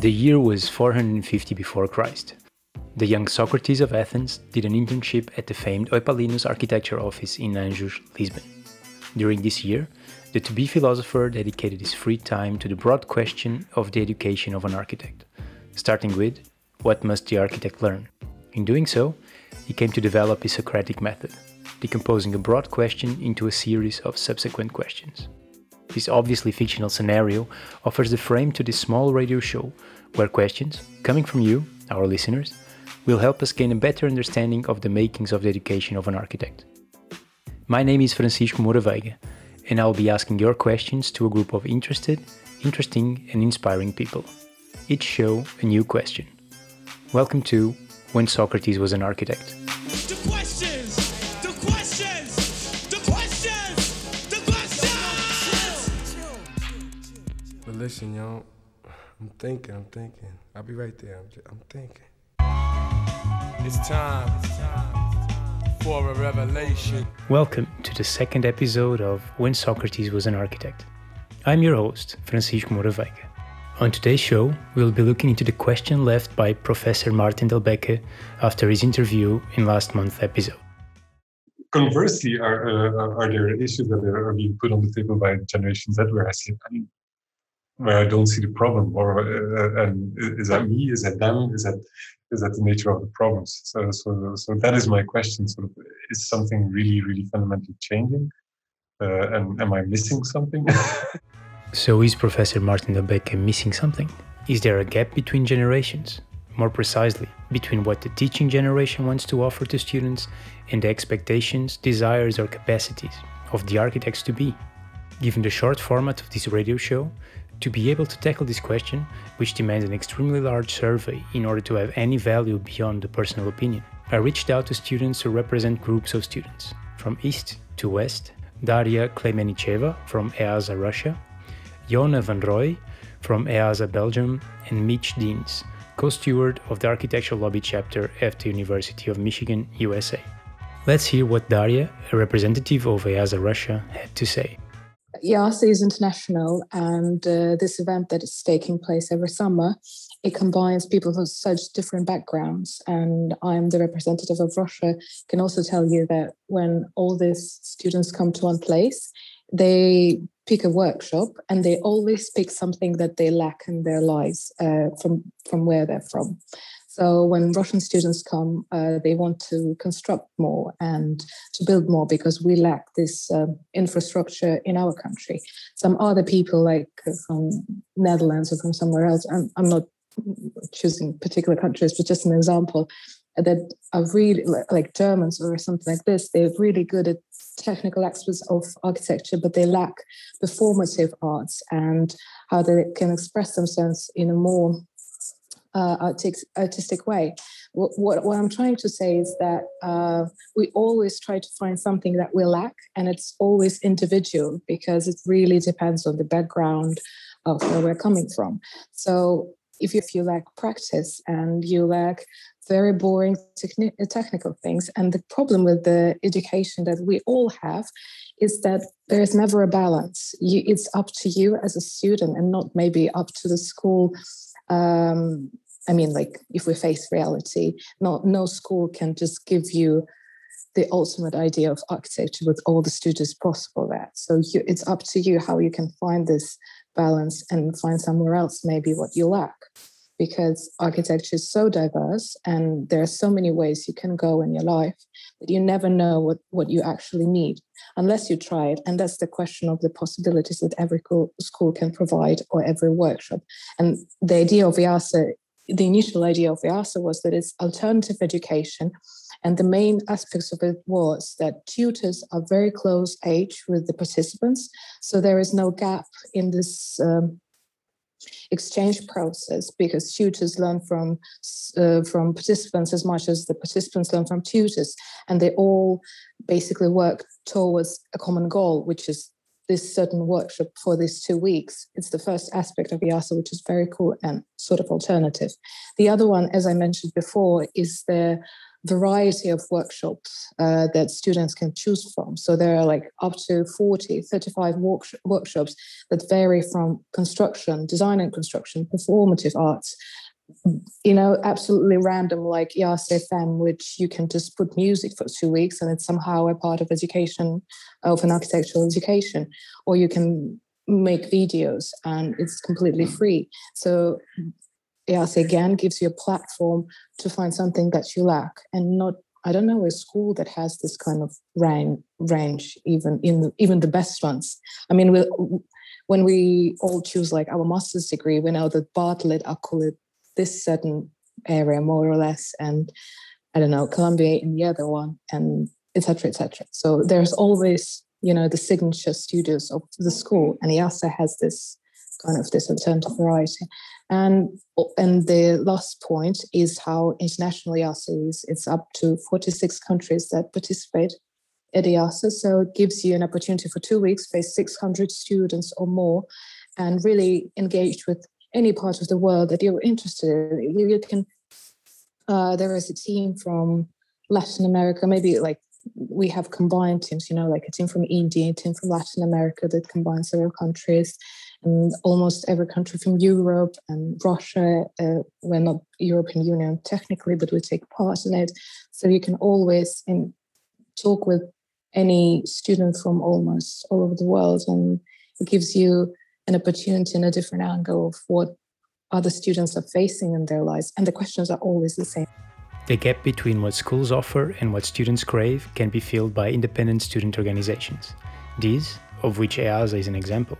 The year was 450 before Christ. The young Socrates of Athens did an internship at the famed Eupalinus architecture office in Anjos, Lisbon. During this year, the to be philosopher dedicated his free time to the broad question of the education of an architect, starting with what must the architect learn? In doing so, he came to develop his Socratic method, decomposing a broad question into a series of subsequent questions. This obviously fictional scenario offers the frame to this small radio show where questions, coming from you, our listeners, will help us gain a better understanding of the makings of the education of an architect. My name is Francisco Moura and I'll be asking your questions to a group of interested, interesting, and inspiring people. Each show a new question. Welcome to When Socrates Was an Architect. Listen, y'all, I'm thinking, I'm thinking. I'll be right there. I'm, just, I'm thinking. It's time for a revelation. Welcome to the second episode of When Socrates Was an Architect. I'm your host, Francisco Moura On today's show, we'll be looking into the question left by Professor Martin Delbecque after his interview in last month's episode. Conversely, are, uh, are there issues that are being put on the table by Generation Z where I see, where I don't see the problem, or uh, and is that me? Is that them? Is that is that the nature of the problems? So, so, so that is my question. Sort of, is something really, really fundamentally changing? Uh, and am I missing something? so, is Professor Martin Delbecque missing something? Is there a gap between generations? More precisely, between what the teaching generation wants to offer to students and the expectations, desires, or capacities of the architects to be? Given the short format of this radio show, to be able to tackle this question, which demands an extremely large survey in order to have any value beyond the personal opinion, I reached out to students who represent groups of students, from east to west, Daria Klemenicheva from EASA Russia, Jona van Roy from EASA Belgium, and Mitch Deans, co-steward of the Architectural Lobby chapter at the University of Michigan, USA. Let's hear what Daria, a representative of EASA Russia, had to say. EASA is international, and uh, this event that is taking place every summer, it combines people from such different backgrounds. And I'm the representative of Russia. Can also tell you that when all these students come to one place, they pick a workshop and they always pick something that they lack in their lives uh, from from where they're from. So when Russian students come, uh, they want to construct more and to build more because we lack this um, infrastructure in our country. Some other people, like uh, from Netherlands or from somewhere else, I'm, I'm not choosing particular countries, but just an example, that are really like Germans or something like this. They're really good at technical experts of architecture, but they lack performative arts and how they can express themselves in a more uh, artistic, artistic way. What, what, what, I'm trying to say is that uh, we always try to find something that we lack, and it's always individual because it really depends on the background of where we're coming from. So if you, if you lack practice and you lack very boring techni- technical things, and the problem with the education that we all have is that there is never a balance. You, it's up to you as a student and not maybe up to the school um, I mean, like if we face reality, no, no school can just give you the ultimate idea of architecture with all the students possible there. So you, it's up to you how you can find this balance and find somewhere else maybe what you lack. Because architecture is so diverse and there are so many ways you can go in your life that you never know what, what you actually need unless you try it. And that's the question of the possibilities that every school can provide or every workshop. And the idea of EASA the initial idea of EASA was that it's alternative education. And the main aspects of it was that tutors are very close age with the participants. So there is no gap in this um, exchange process because tutors learn from uh, from participants as much as the participants learn from tutors and they all basically work towards a common goal which is this certain workshop for these two weeks. It's the first aspect of EASA, which is very cool and sort of alternative. The other one, as I mentioned before, is the variety of workshops uh, that students can choose from. So there are like up to 40, 35 work- workshops that vary from construction, design and construction, performative arts, you know, absolutely random, like EASA which you can just put music for two weeks and it's somehow a part of education, of an architectural education, or you can make videos and it's completely free. So EASA again gives you a platform to find something that you lack and not I don't know a school that has this kind of range, even in the, even the best ones. I mean, we, when we all choose like our master's degree, we know that Bartlett, Akulit, this certain area more or less and i don't know columbia in the other one and etc etc so there's always you know the signature studios of the school and EASA has this kind of this alternative variety. And and the last point is how international EASA is it's up to 46 countries that participate at EASA so it gives you an opportunity for two weeks face 600 students or more and really engage with any part of the world that you're interested in. You, you can. Uh, there is a team from Latin America, maybe like we have combined teams. You know, like a team from India, a team from Latin America that combines several countries, and almost every country from Europe and Russia. Uh, we're not European Union technically, but we take part in it. So you can always in, talk with any student from almost all over the world, and it gives you an opportunity and a different angle of what other students are facing in their lives. And the questions are always the same. The gap between what schools offer and what students crave can be filled by independent student organizations. These, of which EASA is an example,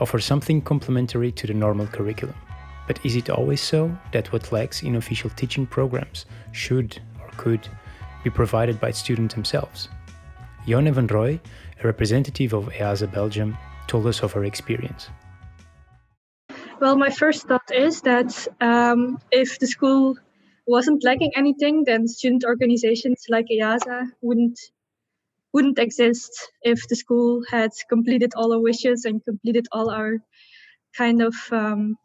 offer something complementary to the normal curriculum. But is it always so that what lacks in official teaching programs should or could be provided by students themselves? Yone van Roy, a representative of EASA Belgium, told us of her experience. Well, my first thought is that um, if the school wasn't lacking anything, then student organizations like EASA wouldn't wouldn't exist if the school had completed all our wishes and completed all our kind of um,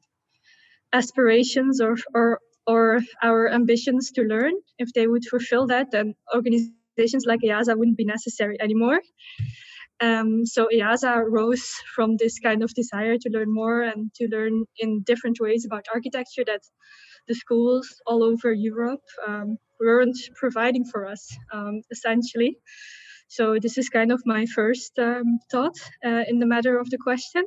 aspirations or, or or our ambitions to learn. If they would fulfill that, then organizations like EASA wouldn't be necessary anymore. Um, so EASA rose from this kind of desire to learn more and to learn in different ways about architecture that the schools all over Europe um, weren't providing for us, um, essentially. So this is kind of my first um, thought uh, in the matter of the question.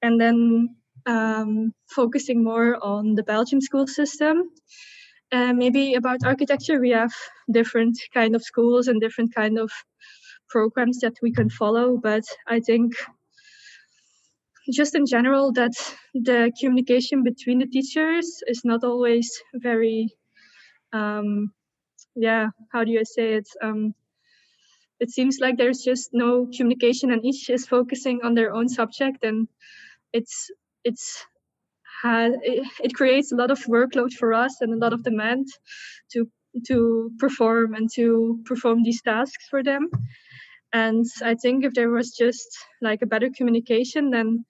And then um, focusing more on the Belgium school system. Uh, maybe about architecture, we have different kind of schools and different kind of programs that we can follow. But I think just in general that the communication between the teachers is not always very um, yeah how do you say it um, it seems like there's just no communication and each is focusing on their own subject and it's it's it, it creates a lot of workload for us and a lot of demand to to perform and to perform these tasks for them. And i think if there was just like a better communication then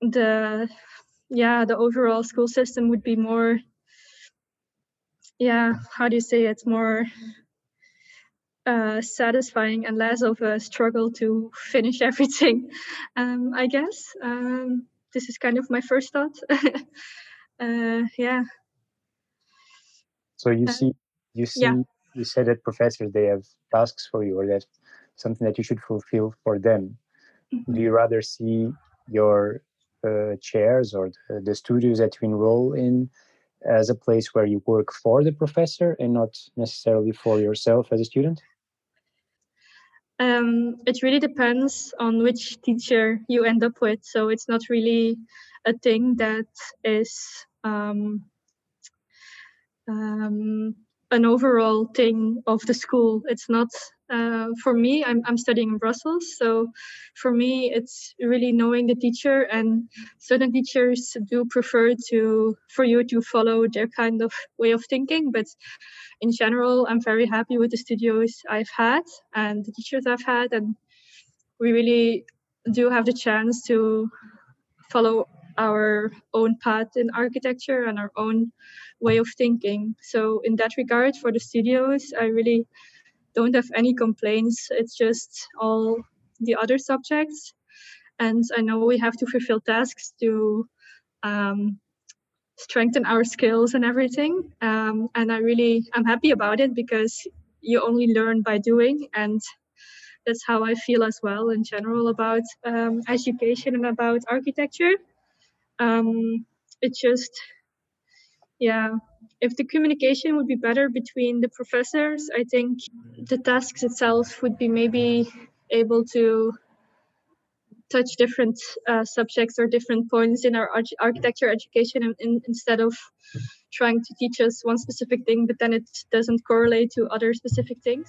the yeah the overall school system would be more yeah how do you say it? More uh, satisfying and less of a struggle to finish everything um, i guess. Um, this is kind of my first thought. Uh, yeah so you uh, see you see yeah. you said that professors they have tasks for you or that something that you should fulfill for them mm-hmm. do you rather see your uh, chairs or the, the, studios that you enroll in as a place where you work for the professor and not necessarily for yourself as a student um, it really depends on which teacher you end up with so it's not really a thing that is um, um, an overall thing of the school. It's not uh, for me. I'm I'm studying in Brussels, so for me it's really knowing the teacher. And certain teachers do prefer to for you to follow their kind of way of thinking. But in general, I'm very happy with the studios I've had and the teachers I've had, and we really do have the chance to follow our own path in architecture and our own way of thinking. So in that regard, for the studios, I really don't have any complaints. It's just all the other subjects. And I know we have to fulfill tasks to um, strengthen our skills and everything. Um, and I really, I'm happy about it because you only learn by doing. And that's how I feel as well in general about um, education and about architecture. Um, it just, yeah, if the communication would be better between the professors, I think the tasks itself would be maybe able to touch different uh, subjects or different points in our arch- architecture education in, in, instead of trying to teach us one specific thing, but then it doesn't correlate to other specific things.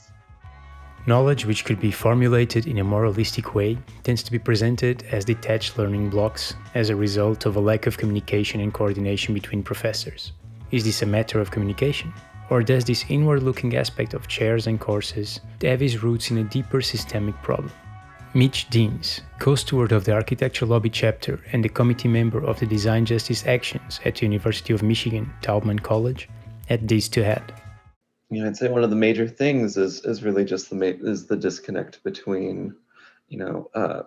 Knowledge which could be formulated in a more holistic way tends to be presented as detached learning blocks as a result of a lack of communication and coordination between professors. Is this a matter of communication? Or does this inward looking aspect of chairs and courses have its roots in a deeper systemic problem? Mitch Deans, co-steward of the Architecture Lobby chapter and a committee member of the Design Justice Actions at the University of Michigan Taubman College, had this to add. You know, I'd say one of the major things is is really just the ma- is the disconnect between, you know, uh,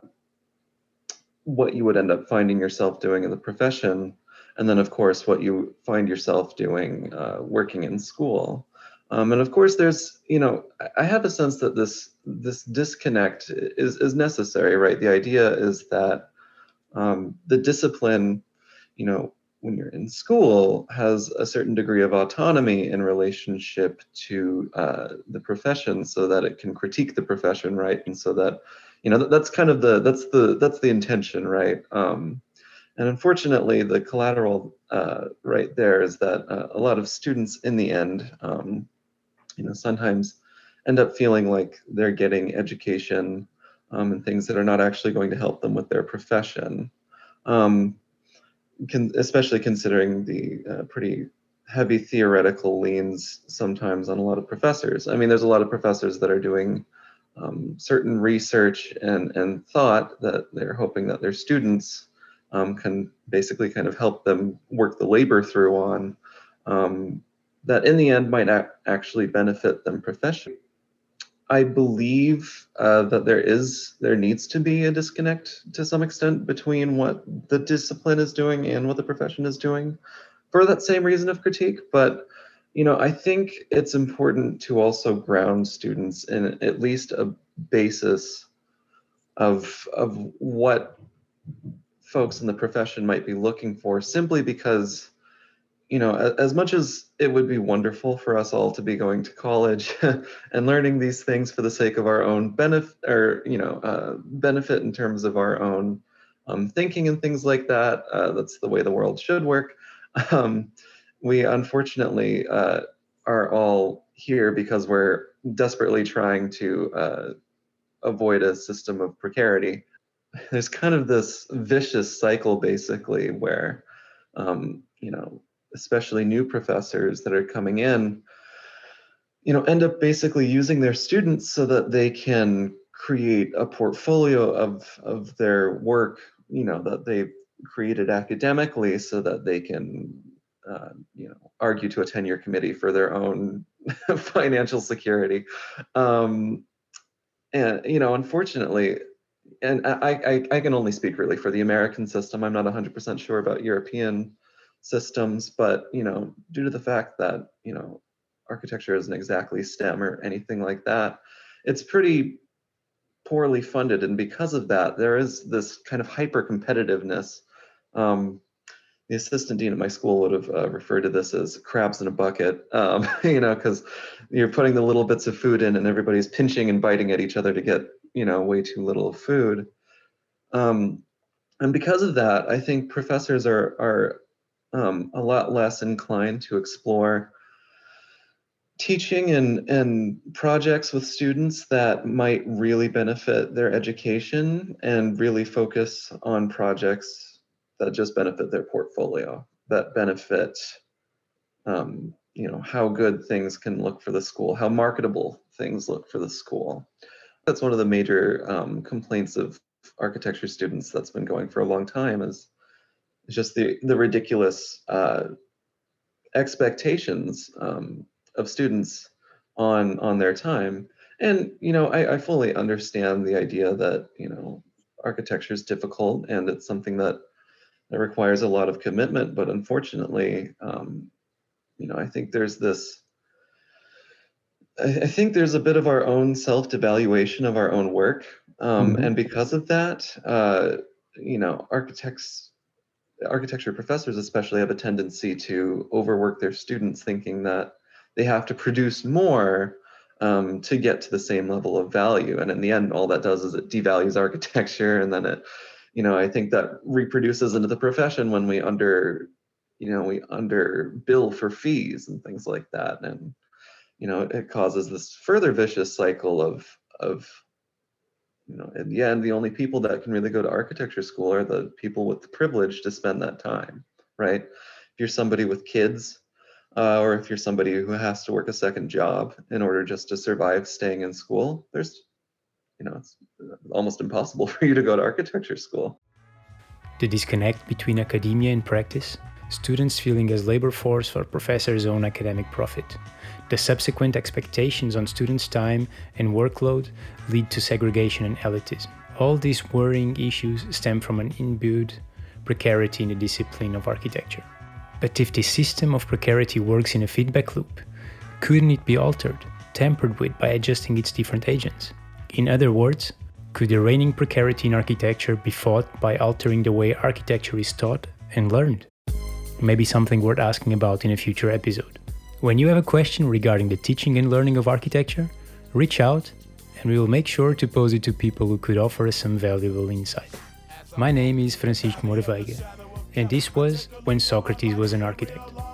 what you would end up finding yourself doing in the profession, and then of course what you find yourself doing uh, working in school. Um, and of course, there's you know, I have a sense that this this disconnect is is necessary, right? The idea is that um, the discipline, you know, when you're in school, has a certain degree of autonomy in relationship to uh, the profession, so that it can critique the profession, right? And so that, you know, that, that's kind of the that's the that's the intention, right? Um, and unfortunately, the collateral uh, right there is that uh, a lot of students, in the end, um, you know, sometimes end up feeling like they're getting education um, and things that are not actually going to help them with their profession. Um, can, especially considering the uh, pretty heavy theoretical leans sometimes on a lot of professors. I mean, there's a lot of professors that are doing um, certain research and, and thought that they're hoping that their students um, can basically kind of help them work the labor through on um, that in the end might ac- actually benefit them professionally. I believe uh, that there is there needs to be a disconnect to some extent between what the discipline is doing and what the profession is doing, for that same reason of critique. But you know, I think it's important to also ground students in at least a basis of of what folks in the profession might be looking for, simply because you know, as much as it would be wonderful for us all to be going to college and learning these things for the sake of our own benefit, or you know, uh, benefit in terms of our own um, thinking and things like that. Uh, that's the way the world should work. Um, we unfortunately uh, are all here because we're desperately trying to uh, avoid a system of precarity. There's kind of this vicious cycle, basically, where um, you know especially new professors that are coming in, you know, end up basically using their students so that they can create a portfolio of of their work, you know, that they've created academically so that they can uh, you know argue to a tenure committee for their own financial security. Um, and you know unfortunately and I, I i can only speak really for the american system. I'm not 100% sure about european systems, but you know, due to the fact that you know architecture isn't exactly STEM or anything like that, it's pretty poorly funded, and because of that, there is this kind of hyper competitiveness. Um, the assistant dean at my school would have uh, referred to this as crabs in a bucket, um, you know, because you're putting the little bits of food in, and everybody's pinching and biting at each other to get you know way too little food. Um, and because of that, I think professors are are um, a lot less inclined to explore teaching and, and projects with students that might really benefit their education and really focus on projects that just benefit their portfolio, that benefit um, you know how good things can look for the school, how marketable things look for the school. that's one of the major um, complaints of architecture students that's been going for a long time is, is just the the ridiculous uh, expectations um, of students on on their time and you know I, I fully understand the idea that you know architecture is difficult and it's something that that requires a lot of commitment but unfortunately um, you know i think there's this I, I think there's a bit of our own self-devaluation of our own work um, Mhm. and because of that uh, you know architects architecture professors especially have a tendency to overwork their students thinking that they have to produce more um, to get to the same level of value. And in the end all that does is it devalues architecture and then it you know i think that reproduces into the profession when we under you know we under bill for fees and things like that. And you know it causes this further vicious cycle of of you know in the end the only people that can really go to architecture school are the people with the privilege to spend that time right? If you're somebody with kids uh, or if you're somebody who has to work a second job in order just to survive staying in school there's you know it's almost impossible for you to go to architecture school. The disconnect between academia and practice, students feeling as labor force for professors' own academic profit. The subsequent expectations on students' time and workload lead to segregation and elitism. All these worrying issues stem from an imbued precarity in the discipline of architecture. But if this system of precarity works in a feedback loop, couldn't it be altered, tampered with by adjusting its different agents? In other words, could the reigning precarity in architecture be fought by altering the way architecture is taught and learned? Maybe something worth asking about in a future episode. When you have a question regarding the teaching and learning of architecture, reach out and we will make sure to pose it to people who could offer us some valuable insight. My name is Francisco Moreveige, and this was When Socrates Was an Architect.